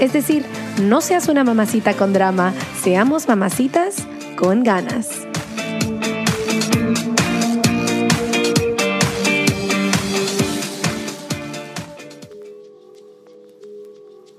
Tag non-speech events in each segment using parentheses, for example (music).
Es decir, no seas una mamacita con drama, seamos mamacitas con ganas.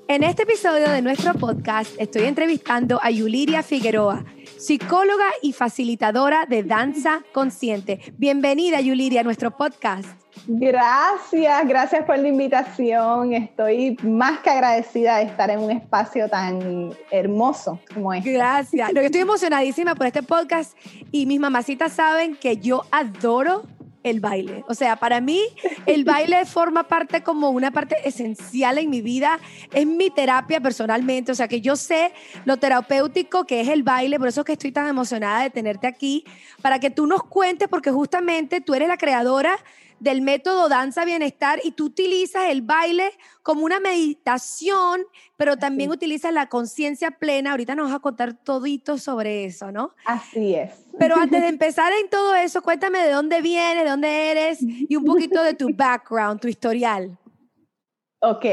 En este episodio de nuestro podcast estoy entrevistando a Yuliria Figueroa, psicóloga y facilitadora de danza consciente. Bienvenida Yuliria a nuestro podcast. Gracias, gracias por la invitación. Estoy más que agradecida de estar en un espacio tan hermoso como este. Gracias. yo estoy emocionadísima por este podcast y mis mamacitas saben que yo adoro el baile. O sea, para mí el baile forma parte como una parte esencial en mi vida, es mi terapia personalmente, o sea, que yo sé lo terapéutico que es el baile, por eso es que estoy tan emocionada de tenerte aquí, para que tú nos cuentes, porque justamente tú eres la creadora del método Danza Bienestar y tú utilizas el baile como una meditación, pero también utilizas la conciencia plena. Ahorita nos vas a contar todito sobre eso, ¿no? Así es. Pero antes de (laughs) empezar en todo eso, cuéntame de dónde vienes, de dónde eres y un poquito de tu (laughs) background, tu historial. Ok,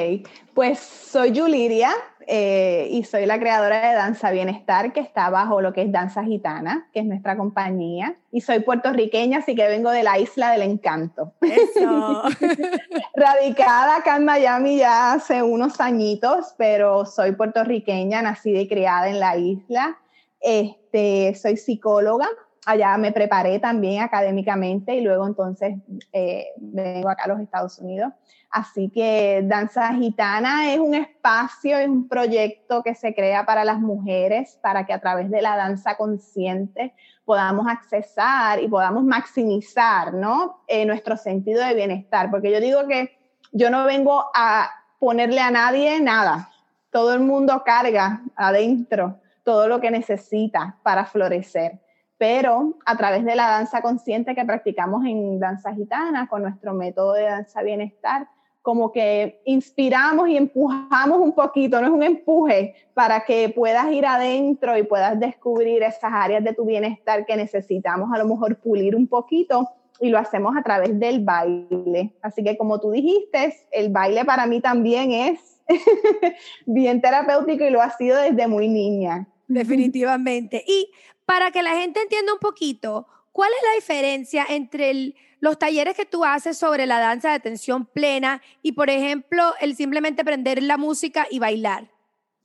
pues soy Yuliria, eh, y soy la creadora de Danza Bienestar, que está bajo lo que es Danza Gitana, que es nuestra compañía. Y soy puertorriqueña, así que vengo de la isla del encanto. Eso. (laughs) Radicada acá en Miami ya hace unos añitos, pero soy puertorriqueña, nacida y criada en la isla. Este, soy psicóloga, allá me preparé también académicamente y luego entonces eh, vengo acá a los Estados Unidos. Así que Danza Gitana es un espacio, es un proyecto que se crea para las mujeres, para que a través de la danza consciente podamos accesar y podamos maximizar ¿no? Eh, nuestro sentido de bienestar. Porque yo digo que yo no vengo a ponerle a nadie nada. Todo el mundo carga adentro todo lo que necesita para florecer pero a través de la danza consciente que practicamos en danza gitana, con nuestro método de danza bienestar, como que inspiramos y empujamos un poquito, no es un empuje, para que puedas ir adentro y puedas descubrir esas áreas de tu bienestar que necesitamos a lo mejor pulir un poquito y lo hacemos a través del baile. Así que como tú dijiste, el baile para mí también es (laughs) bien terapéutico y lo ha sido desde muy niña. Definitivamente. Y para que la gente entienda un poquito, ¿cuál es la diferencia entre los talleres que tú haces sobre la danza de atención plena y, por ejemplo, el simplemente aprender la música y bailar.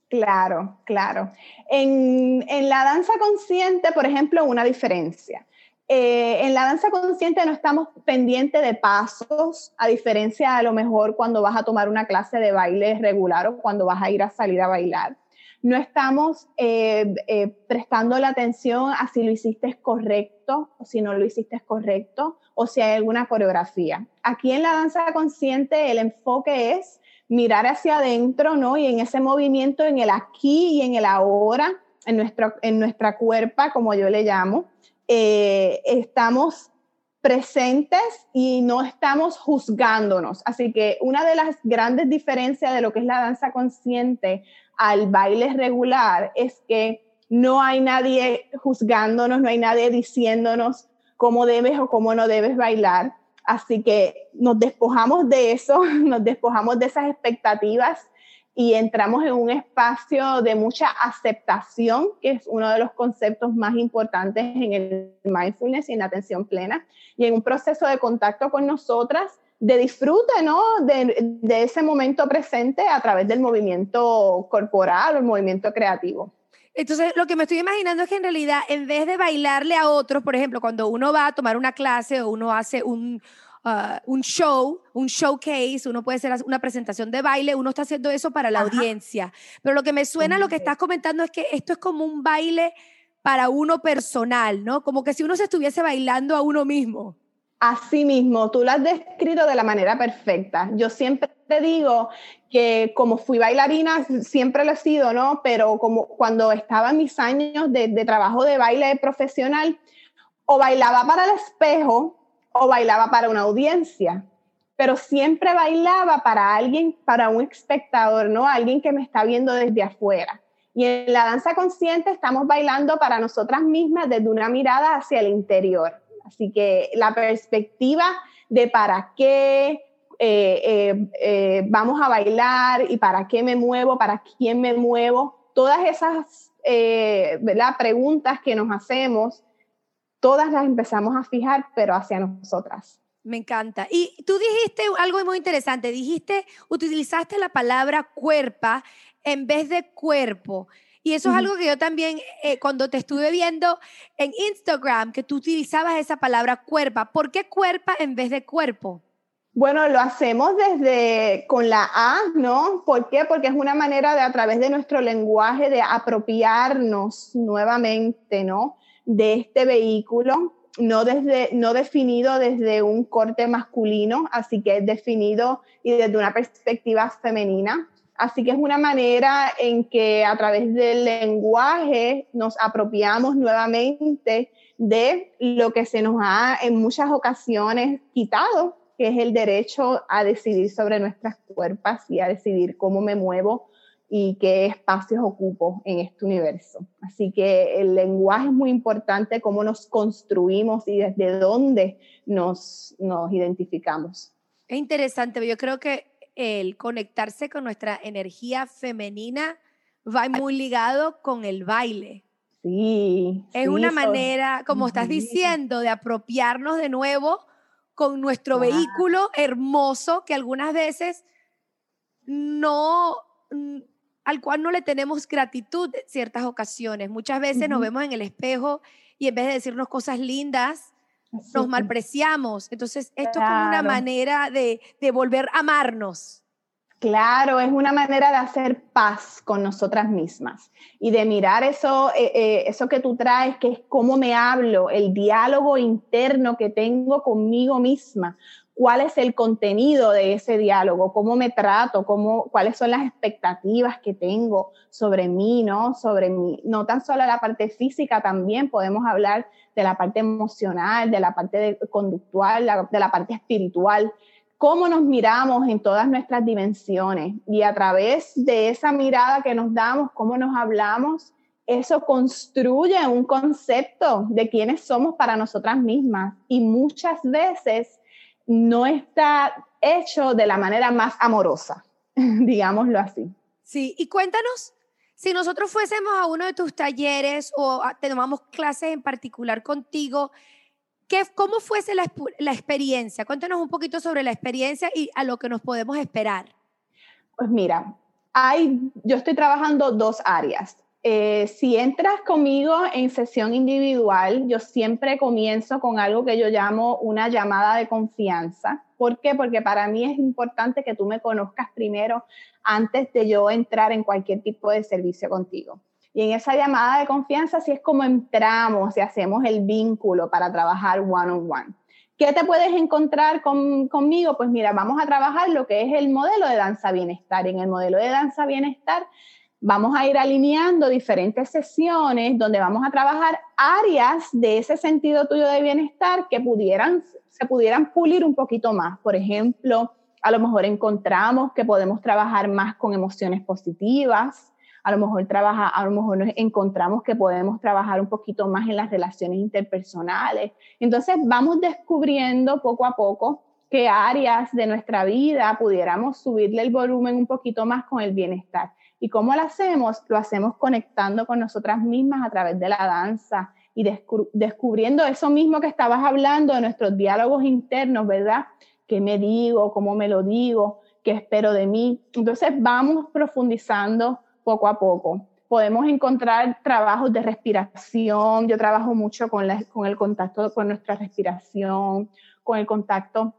Claro, claro. En, la danza consciente, por ejemplo, una diferencia. Eh, en la danza consciente no estamos pendientes de pasos, a diferencia a lo mejor cuando vas a tomar una clase de baile regular o cuando vas a ir a salir a bailar no estamos eh, eh, prestando la atención a si lo hiciste correcto o si no lo hiciste correcto o si hay alguna coreografía. Aquí en la danza consciente el enfoque es mirar hacia adentro, ¿no? Y en ese movimiento, en el aquí y en el ahora, en, nuestro, en nuestra cuerpa, como yo le llamo, eh, estamos presentes y no estamos juzgándonos. Así que una de las grandes diferencias de lo que es la danza consciente al baile regular es que no hay nadie juzgándonos, no hay nadie diciéndonos cómo debes o cómo no debes bailar. Así que nos despojamos de eso, (laughs) nos despojamos de esas expectativas y entramos en un espacio de mucha aceptación, que es uno de los conceptos más importantes en el mindfulness y en la atención plena, y en un proceso de contacto con nosotras de disfrute, ¿no? De, de, ese momento presente a través del movimiento corporal o el movimiento creativo. Entonces, lo que me estoy imaginando es que en realidad, en vez de bailarle a otros, por ejemplo, cuando uno va a tomar una clase o uno hace un, uh, un show, un showcase, uno puede hacer una presentación de baile, uno está haciendo eso para la audiencia. Pero lo que me suena, lo que estás comentando es que esto es como un baile para uno personal, ¿no? Como que si uno se estuviese bailando a uno mismo. Así mismo, tú lo has descrito de la manera perfecta. Yo siempre te digo que como fui bailarina, siempre lo he sido, ¿no? Pero como cuando estaba en mis años de, de trabajo de baile profesional, o bailaba para el espejo o bailaba para una audiencia, pero siempre bailaba para alguien, para un espectador, ¿no? Alguien que me está viendo desde afuera. Y en la danza consciente estamos bailando para nosotras mismas desde una mirada hacia el interior Así que la perspectiva de para qué eh, eh, eh, vamos a bailar y para qué me muevo, para quién me muevo, todas esas preguntas que nos hacemos, todas las empezamos a fijar, pero hacia nosotras. Me encanta. Y tú dijiste algo muy interesante, dijiste, utilizaste la palabra cuerpa en vez de cuerpo. Y eso es algo que yo también, eh, cuando te estuve viendo en Instagram, que tú utilizabas esa palabra cuerpa. ¿Por qué cuerpa en vez de cuerpo? Bueno, lo hacemos desde con la A, ¿no? ¿Por qué? Porque es una manera de a través de nuestro lenguaje de apropiarnos nuevamente, ¿no? De este vehículo, no desde no definido desde un corte masculino, así que es definido y desde una perspectiva femenina. Así que es una manera en que a través del lenguaje nos apropiamos nuevamente de lo que se nos ha en muchas ocasiones quitado, que es el derecho a decidir sobre nuestras cuerpos y a decidir cómo me muevo y qué espacios ocupo en este universo. Así que el lenguaje es muy importante, cómo nos construimos y desde dónde nos, nos identificamos. Es interesante, yo creo que el conectarse con nuestra energía femenina va muy ligado con el baile. Sí. Es una manera, como estás diciendo, de apropiarnos de nuevo con nuestro vehículo hermoso que algunas veces no, al cual no le tenemos gratitud en ciertas ocasiones. Muchas veces nos vemos en el espejo y en vez de decirnos cosas lindas, nos malpreciamos. Entonces, esto es como una manera de, de volver a amarnos. Claro, es una manera de hacer paz con nosotras mismas y de mirar eso, eh, eh, eso que tú traes, que es cómo me hablo, el diálogo interno que tengo conmigo misma, cuál es el contenido de ese diálogo, cómo me trato, cómo, cuáles son las expectativas que tengo sobre mí, ¿no? Sobre mí, no tan solo la parte física, también podemos hablar de la parte emocional, de la parte conductual, de la parte espiritual cómo nos miramos en todas nuestras dimensiones y a través de esa mirada que nos damos, cómo nos hablamos, eso construye un concepto de quiénes somos para nosotras mismas y muchas veces no está hecho de la manera más amorosa, (laughs) digámoslo así. Sí, y cuéntanos, si nosotros fuésemos a uno de tus talleres o tomamos clases en particular contigo, ¿Qué, ¿Cómo fuese la, la, experiencia? Cuéntanos un poquito sobre la experiencia y a lo que nos podemos esperar. Pues mira, hay, yo estoy trabajando dos áreas. Eh, si entras conmigo en sesión individual, yo siempre comienzo con algo que yo llamo una llamada de confianza. ¿Por qué? Porque para mí es importante que tú me conozcas primero antes de yo entrar en cualquier tipo de servicio contigo. Y en esa llamada de confianza, así es como entramos y hacemos el vínculo para trabajar one-on-one. ¿Qué te puedes encontrar conmigo? Pues mira, vamos a trabajar lo que es el modelo de danza bienestar. En el modelo de danza bienestar vamos a ir alineando diferentes sesiones donde vamos a trabajar áreas de ese sentido tuyo de bienestar que pudieran, se pudieran pulir un poquito más. Por ejemplo, a lo mejor encontramos que podemos trabajar más con emociones positivas, a lo mejor trabaja, a lo mejor nos encontramos que podemos trabajar un poquito más en las relaciones interpersonales. Entonces vamos descubriendo poco a poco qué áreas de nuestra vida pudiéramos subirle el volumen un poquito más con el bienestar. ¿Y cómo lo hacemos? Lo hacemos conectando con nosotras mismas a través de la danza y descubriendo eso mismo que estabas hablando de nuestros diálogos internos, ¿verdad? qué me digo, cómo me lo digo, qué espero de mí. Entonces vamos profundizando poco a poco. Podemos encontrar trabajos de respiración. Yo trabajo mucho con, el contacto con nuestra respiración, con el contacto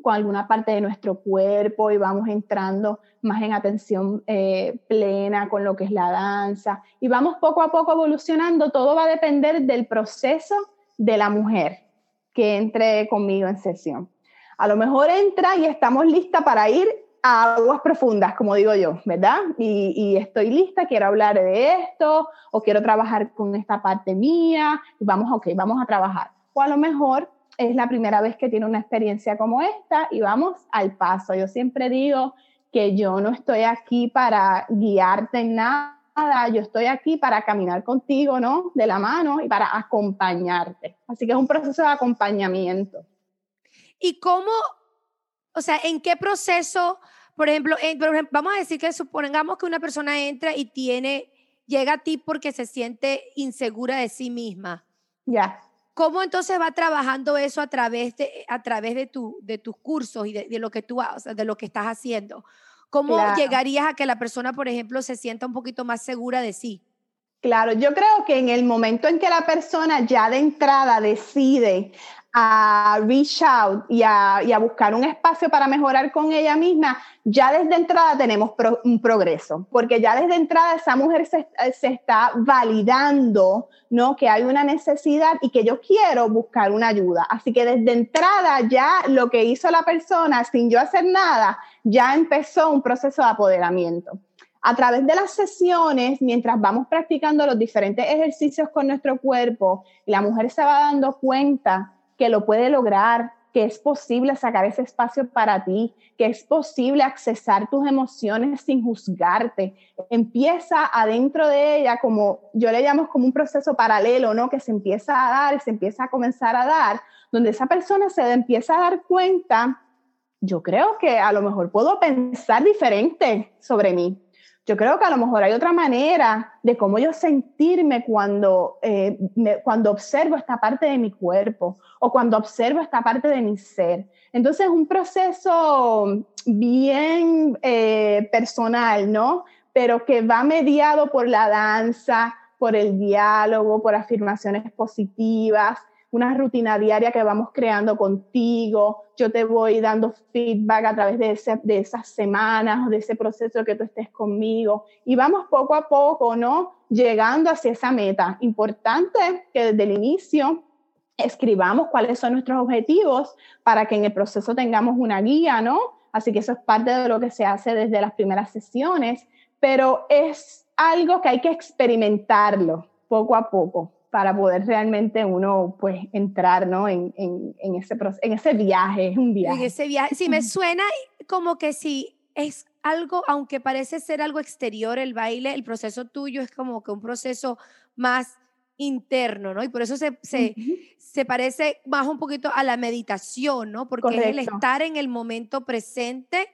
con alguna parte de nuestro cuerpo y vamos entrando más en atención eh, plena con lo que es la danza y vamos poco a poco evolucionando. Todo va a depender del proceso de la mujer que entre conmigo en sesión. A lo mejor entra y estamos listas para ir a aguas profundas, como digo yo, ¿verdad? Y, y, estoy lista, quiero hablar de esto, o quiero trabajar con esta parte mía, y vamos, ok, vamos a trabajar. O a lo mejor es la primera vez que tiene una experiencia como esta y vamos al paso. Yo siempre digo que yo no estoy aquí para guiarte en nada, yo estoy aquí para caminar contigo, ¿no? De la mano y para acompañarte. Así que es un proceso de acompañamiento. ¿Y cómo, o sea, en qué proceso, por ejemplo, vamos a decir que supongamos que una persona entra y tiene, llega a ti porque se siente insegura de sí misma? Ya. ¿Cómo entonces va trabajando eso a través de, a través de, tu, de tus cursos y de, lo que tú de lo que estás haciendo? ¿Cómo llegarías a que la persona, por ejemplo, se sienta un poquito más segura de sí? Claro, yo creo que en el momento en que la persona ya de entrada decide a reach out y a, buscar un espacio para mejorar con ella misma, ya desde entrada tenemos un progreso, porque ya desde entrada esa mujer se, se, está validando, ¿no? Que hay una necesidad y que yo quiero buscar una ayuda. Así que desde entrada ya lo que hizo la persona sin yo hacer nada, ya empezó un proceso de apoderamiento. A través de las sesiones, mientras vamos practicando los diferentes ejercicios con nuestro cuerpo, la mujer se va dando cuenta que lo puede lograr, que es posible sacar ese espacio para ti, que es posible accesar tus emociones sin juzgarte. Empieza adentro de ella como yo le llamo como un proceso paralelo, ¿no? Que se empieza a dar, se empieza a comenzar a dar, donde esa persona se empieza a dar cuenta, yo creo que a lo mejor puedo pensar diferente sobre mí yo creo que a lo mejor hay otra manera de cómo yo sentirme cuando, eh, cuando observo esta parte de mi cuerpo o cuando observo esta parte de mi ser. Entonces es un proceso bien eh, personal, ¿no? Pero que va mediado por la danza, por el diálogo, por afirmaciones positivas, una rutina diaria que vamos creando contigo. Yo te voy dando feedback a través de, de esas semanas o de ese proceso que tú estés conmigo. Y vamos poco a poco, ¿no? Llegando hacia esa meta. Importante que desde el inicio escribamos cuáles son nuestros objetivos para que en el proceso tengamos una guía, ¿no? Así que eso es parte de lo que se hace desde las primeras sesiones, pero es algo que hay que experimentarlo poco a poco para poder realmente uno pues entrar ¿no? en, en, en ese, en ese viaje, es un viaje. En ese viaje, sí, me suena como que si es algo, aunque parece ser algo exterior el baile, el proceso tuyo es como que un proceso más interno, ¿no? Y por eso se, se, se parece más un poquito a la meditación, ¿no? Porque es el estar en el momento presente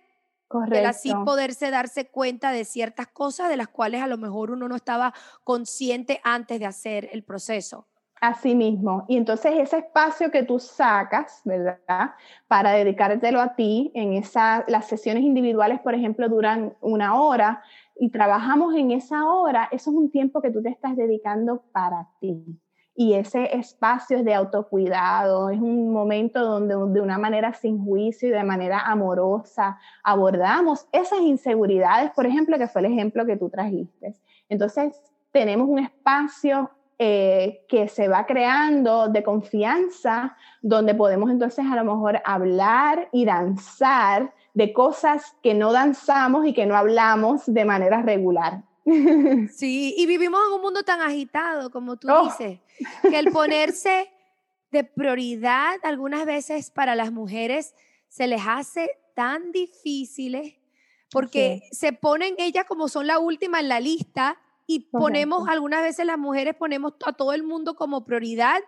Correcto. así poderse darse cuenta de ciertas cosas de las cuales a lo mejor uno no estaba consciente antes de hacer el proceso. Así mismo. Y entonces ese espacio que tú sacas, ¿verdad? Para dedicártelo a ti, en esa, las sesiones individuales, por ejemplo, duran una hora y trabajamos en esa hora, eso es un tiempo que tú te estás dedicando para ti y ese espacio es de autocuidado, es un momento donde de una manera sin juicio y de manera amorosa abordamos esas inseguridades, por ejemplo, que fue el ejemplo que tú trajiste. Entonces, tenemos un espacio eh, que se va creando de confianza, donde podemos entonces a lo mejor hablar y danzar de cosas que no danzamos y que no hablamos de manera regular. (laughs) Sí, y vivimos en un mundo tan agitado, como tú oh. dices, que el ponerse de prioridad algunas veces para las mujeres se les hace tan difíciles porque se ponen ellas como son la última en la lista y ponemos, algunas veces las mujeres ponemos a todo el mundo como prioridad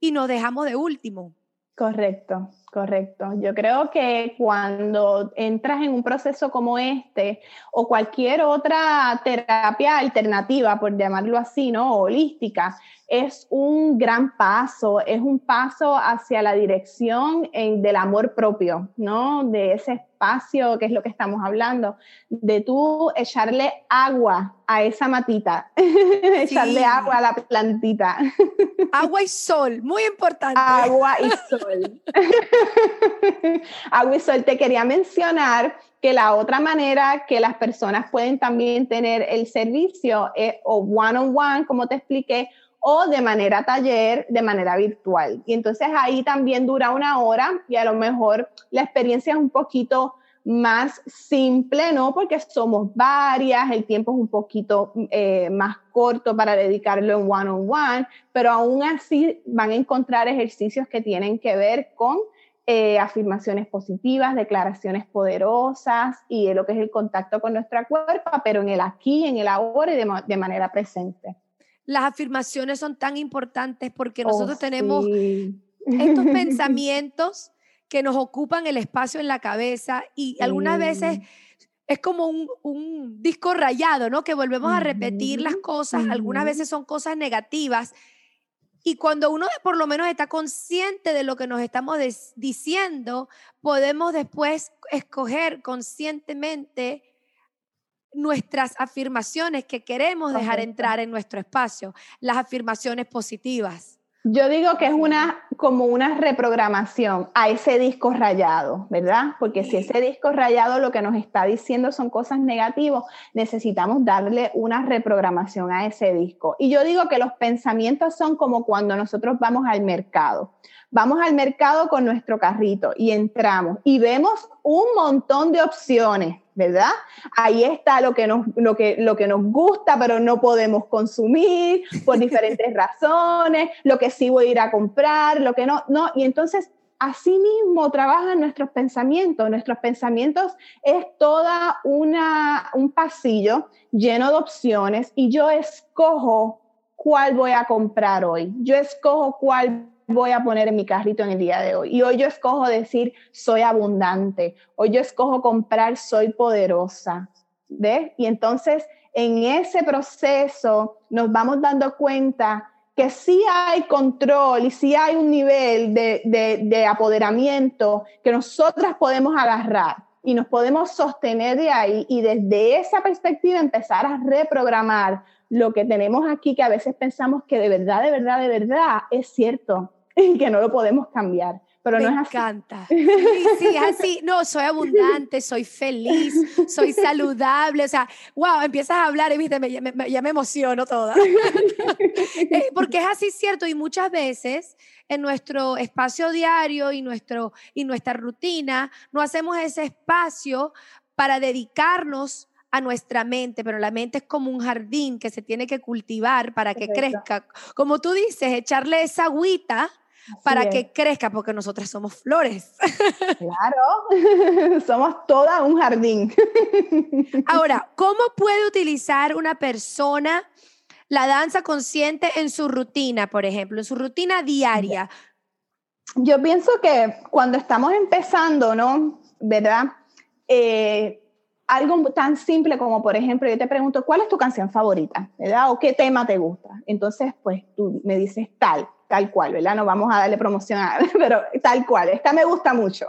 y nos dejamos de último. Correcto, correcto. Yo creo que cuando entras en un proceso como este o cualquier otra terapia alternativa, por llamarlo así, ¿no? Holística, es un gran paso, es un paso hacia la dirección del amor propio, ¿no? De ese espacio que es lo que estamos hablando, de tú echarle agua a esa matita, (laughs) echarle agua a la plantita. (laughs) Agua y sol, muy importante. Agua y (laughs) sol. agua y sol. Te quería mencionar que la otra manera que las personas pueden también tener el servicio es o one on one, como te expliqué, o de manera taller, de manera virtual. Y entonces ahí también dura una hora y a lo mejor la experiencia es un poquito más simple, ¿no? Porque somos varias, el tiempo es un poquito eh, más corto para dedicarlo en one-on-one, pero aún así van a encontrar ejercicios que tienen que ver con eh, afirmaciones positivas, declaraciones poderosas y lo que es el contacto con nuestra cuerpo, pero en el aquí, en el ahora y de manera presente las afirmaciones son tan importantes porque oh, nosotros tenemos estos (laughs) pensamientos que nos ocupan el espacio en la cabeza y algunas veces es como un, disco rayado, ¿no? Que volvemos a repetir las cosas, algunas veces son cosas negativas. Y cuando uno por lo menos está consciente de lo que nos estamos diciendo, podemos después escoger conscientemente nuestras afirmaciones que queremos dejar entrar en nuestro espacio, las afirmaciones positivas. Yo digo que es una como una reprogramación a ese disco rayado, ¿verdad? Porque si ese disco rayado lo que nos está diciendo son cosas negativas, necesitamos darle una reprogramación a ese disco. Y yo digo que los pensamientos son como cuando nosotros vamos al mercado. Vamos al mercado con nuestro carrito y entramos y vemos un montón de opciones ¿verdad? Ahí está lo que, nos, lo, que, lo que nos gusta, pero no podemos consumir por (laughs) diferentes razones, lo que sí voy a ir a comprar, lo que no, no. Y entonces, así mismo trabajan nuestros pensamientos. Nuestros pensamientos es toda una, un pasillo lleno de opciones y yo escojo cuál voy a comprar hoy. Yo escojo cuál voy a poner en mi carrito en el día de hoy. Y hoy yo escojo decir, soy abundante. Hoy yo escojo comprar, soy poderosa. ¿Ves? Y entonces en ese proceso nos vamos dando cuenta que sí hay control y sí hay un nivel de, de, de apoderamiento que nosotras podemos agarrar y nos podemos sostener de ahí y desde esa perspectiva empezar a reprogramar lo que tenemos aquí que a veces pensamos que de verdad, de verdad, de verdad es cierto (laughs) que no lo podemos cambiar. Pero no es así. encanta. Sí, sí, así. No, soy abundante, soy feliz, soy saludable. O sea, wow, empiezas a hablar y viste, me, ya me emociono toda. (laughs) Eh, porque es así cierto y muchas veces en nuestro espacio diario y, nuestro, y nuestra rutina no hacemos ese espacio para dedicarnos a nuestra mente, pero la mente es como un jardín que se tiene que cultivar para que crezca. Como tú dices, echarle esa agüita para que crezca, porque nosotras somos flores. (laughs) Claro, (laughs) somos toda un jardín. (laughs) Ahora, ¿cómo puede utilizar una persona la danza consciente en su rutina, por ejemplo, en su rutina diaria? Yo pienso que cuando estamos empezando, ¿no? ¿Verdad? Eh, algo tan simple como, por ejemplo, yo te pregunto, ¿cuál es tu canción favorita? ¿Verdad? ¿O qué tema te gusta? Entonces, pues tú me dices tal tal cual, ¿verdad? No vamos a darle promoción a, (laughs) pero tal cual, esta me gusta mucho.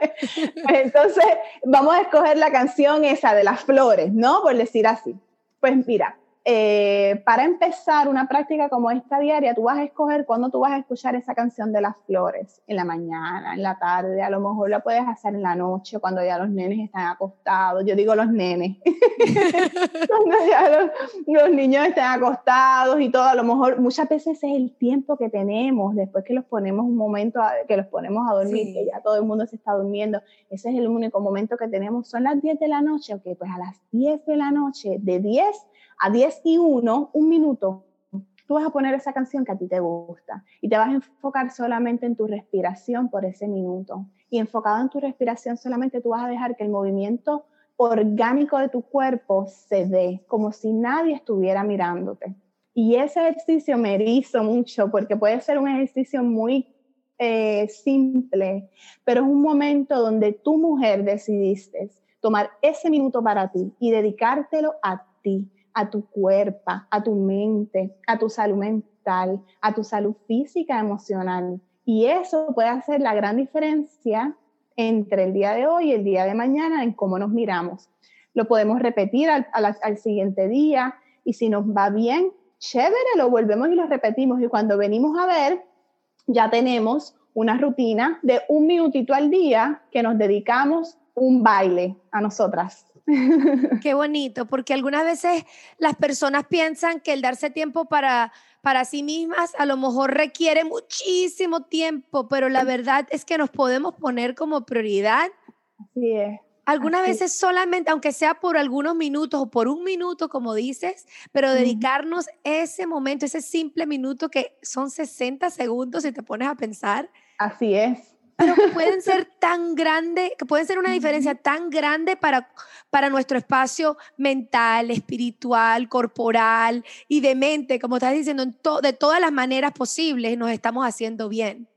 (laughs) Entonces, vamos a escoger la canción esa de las flores, ¿no? Por decir así. Pues mira, eh, para empezar una práctica como esta diaria, tú vas a escoger cuándo tú vas a escuchar esa canción de las flores, en la mañana, en la tarde, a lo mejor la puedes hacer en la noche, cuando ya los nenes están acostados, yo digo los nenes, (laughs) cuando ya los, niños están acostados y todo, a lo mejor muchas veces es el tiempo que tenemos después que los ponemos un momento, que los ponemos a dormir, que ya todo el mundo se está durmiendo, ese es el único momento que tenemos, son las 10 de la noche, ok, pues a las 10 de la noche, de 10 a 10 y 1, un minuto, tú vas a poner esa canción que a ti te gusta y te vas a enfocar solamente en tu respiración por ese minuto. Y enfocado en tu respiración solamente tú vas a dejar que el movimiento orgánico de tu cuerpo se dé, como si nadie estuviera mirándote. Y ese ejercicio me hizo mucho porque puede ser un ejercicio muy eh, simple, pero es un momento donde tu mujer decidiste tomar ese minuto para ti y dedicártelo a ti, a tu cuerpo, a tu mente, a tu salud mental, a tu salud física, emocional. Y eso puede hacer la gran diferencia entre el día de hoy y el día de mañana en cómo nos miramos. Lo podemos repetir al, al siguiente día y si nos va bien, chévere, lo volvemos y lo repetimos. Y cuando venimos a ver, ya tenemos una rutina de un minutito al día que nos dedicamos un baile a nosotras. (laughs) Qué bonito, porque algunas veces las personas piensan que el darse tiempo para, para sí mismas a lo mejor requiere muchísimo tiempo, pero la verdad es que nos podemos poner como prioridad. Así es. Algunas veces solamente, aunque sea por algunos minutos o por un minuto, como dices, pero dedicarnos ese momento, ese simple minuto que son 60 segundos si te pones a pensar. Así es. Pero que pueden ser tan grande, que pueden ser una diferencia tan grande para, para nuestro espacio mental, espiritual, corporal y de mente, como estás diciendo, de todas las maneras posibles nos estamos haciendo bien.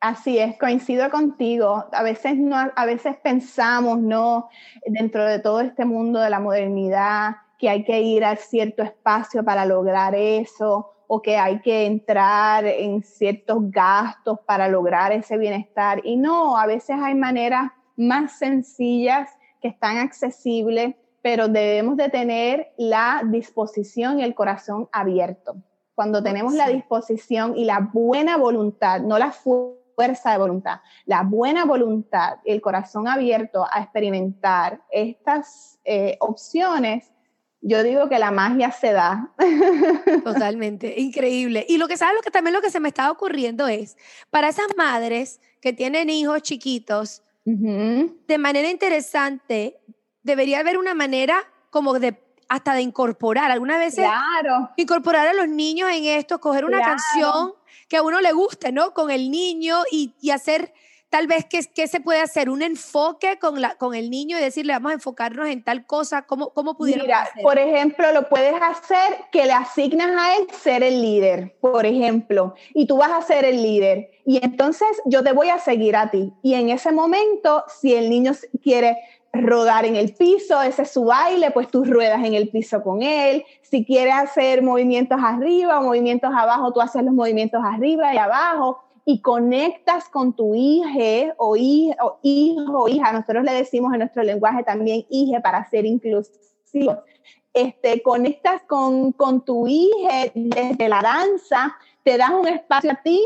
Así es, coincido contigo. A veces no, a veces pensamos, ¿no? Dentro de todo este mundo de la modernidad, que hay que ir a cierto espacio para lograr eso, o que hay que entrar en ciertos gastos para lograr ese bienestar. Y no, a veces hay maneras más sencillas que están accesibles, pero debemos de tener la disposición y el corazón abierto. Cuando tenemos la disposición y la buena voluntad, no la fuerza, fuerza de voluntad, la buena voluntad y el corazón abierto a experimentar estas eh, opciones, yo digo que la magia se da. (laughs) Totalmente, increíble. Y lo que sabes, lo que también lo que se me está ocurriendo es, para esas madres que tienen hijos chiquitos, de manera interesante, debería haber una manera como de hasta de incorporar, algunas veces claro. incorporar a los niños en esto, coger una canción que a uno le guste, ¿no? Con el niño y, hacer tal vez que, se puede hacer un enfoque con, la, con el niño y decirle vamos a enfocarnos en tal cosa, ¿cómo, cómo pudiéramos Mira, por ejemplo, lo puedes hacer que le asignas a él ser el líder, por ejemplo, y tú vas a ser el líder. Y entonces yo te voy a seguir a ti. Y en ese momento si el niño quiere rodar en el piso, ese es su baile, pues tú ruedas en el piso con él. Si quieres hacer movimientos arriba o movimientos abajo, tú haces los movimientos arriba y abajo y conectas con tu hija o, hijo o hija. Nosotros le decimos en nuestro lenguaje también hija para ser inclusivos. Este, conectas con, con tu hija desde la danza, te das un espacio a ti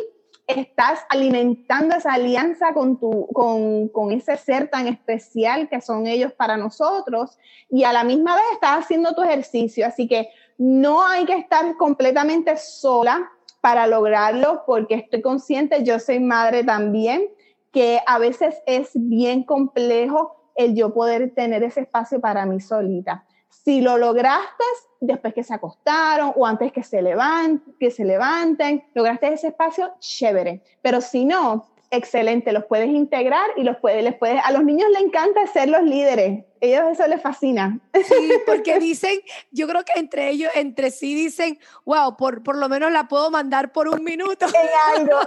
estás alimentando esa alianza con, tu, con, con, ese ser tan especial que son ellos para nosotros y a la misma vez estás haciendo tu ejercicio. Así que no hay que estar completamente sola para lograrlo porque estoy consciente, yo soy madre también, que a veces es bien complejo el yo poder tener ese espacio para mí solita. Si lo lograste después que se acostaron o antes que se, levanten, que se levanten, lograste ese espacio, chévere. Pero si no, excelente, los puedes integrar y los puedes, les puedes, a los niños les encanta ser los líderes, ellos eso les fascina. Sí, (laughs) porque dicen, yo creo que entre ellos, entre sí dicen, wow, por, por lo menos la puedo mandar por un minuto. En algo.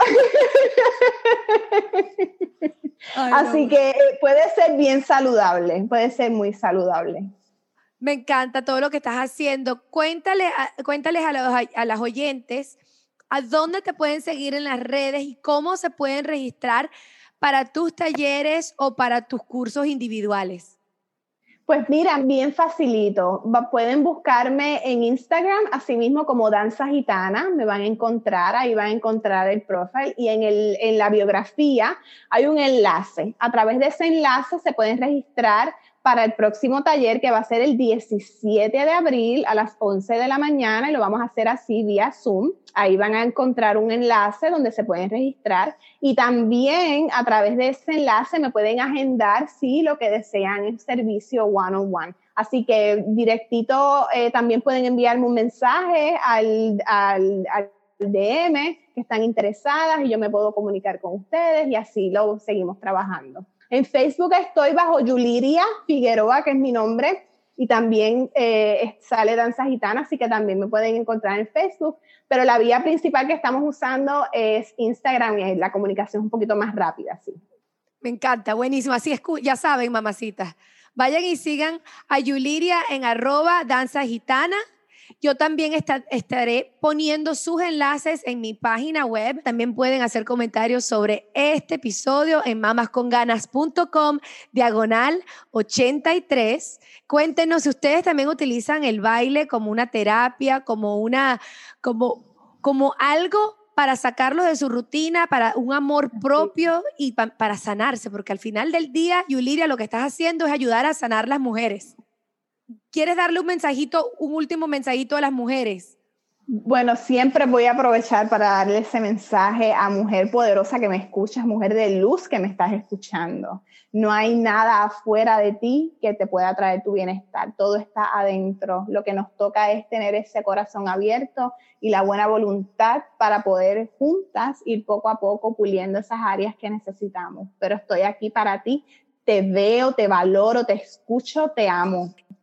(laughs) Así que eh, puede ser bien saludable, puede ser muy saludable. Me encanta todo lo que estás haciendo. Cuéntale, cuéntales a, los, a las oyentes a dónde te pueden seguir en las redes y cómo se pueden registrar para tus talleres o para tus cursos individuales. Pues mira, bien facilito. Pueden buscarme en Instagram, así mismo como Danza Gitana, me van a encontrar, ahí van a encontrar el profile y en, el, en la biografía hay un enlace. A través de ese enlace se pueden registrar para el próximo taller que va a ser el 17 de abril a las 11 de la mañana y lo vamos a hacer así vía Zoom. Ahí van a encontrar un enlace donde se pueden registrar y también a través de ese enlace me pueden agendar si lo que desean es servicio one-on-one. Así que directito eh, también pueden enviarme un mensaje al, al, al DM que están interesadas y yo me puedo comunicar con ustedes y así lo seguimos trabajando. En Facebook estoy bajo Yuliria Figueroa, que es mi nombre. y también eh, sale Danza Gitana, así que también me pueden encontrar en Facebook. Pero la vía principal que estamos usando es Instagram y la comunicación es un poquito más rápida, sí. Me encanta, buenísimo. Así es, ya saben, mamacitas. Vayan y sigan a Yuliria en arroba danza gitana yo también estaré poniendo sus enlaces en mi página web. También pueden hacer comentarios sobre este episodio en mamasconganas.com, diagonal 83. Cuéntenos si ustedes también utilizan el baile como una terapia, como una, como, como algo para sacarlo de su rutina, para un amor propio y para sanarse, porque al final del día, Yuliria, lo que estás haciendo es ayudar a sanar las mujeres. ¿Quieres darle un mensajito, un último mensajito a las mujeres? Bueno, siempre voy a aprovechar para darle ese mensaje a mujer poderosa que me escuchas, mujer de luz que me estás escuchando. No hay nada afuera de ti que te pueda traer tu bienestar, todo está adentro. Lo que nos toca es tener ese corazón abierto y la buena voluntad para poder juntas ir poco a poco puliendo esas áreas que necesitamos. Pero estoy aquí para ti, te veo, te valoro, te escucho, te amo.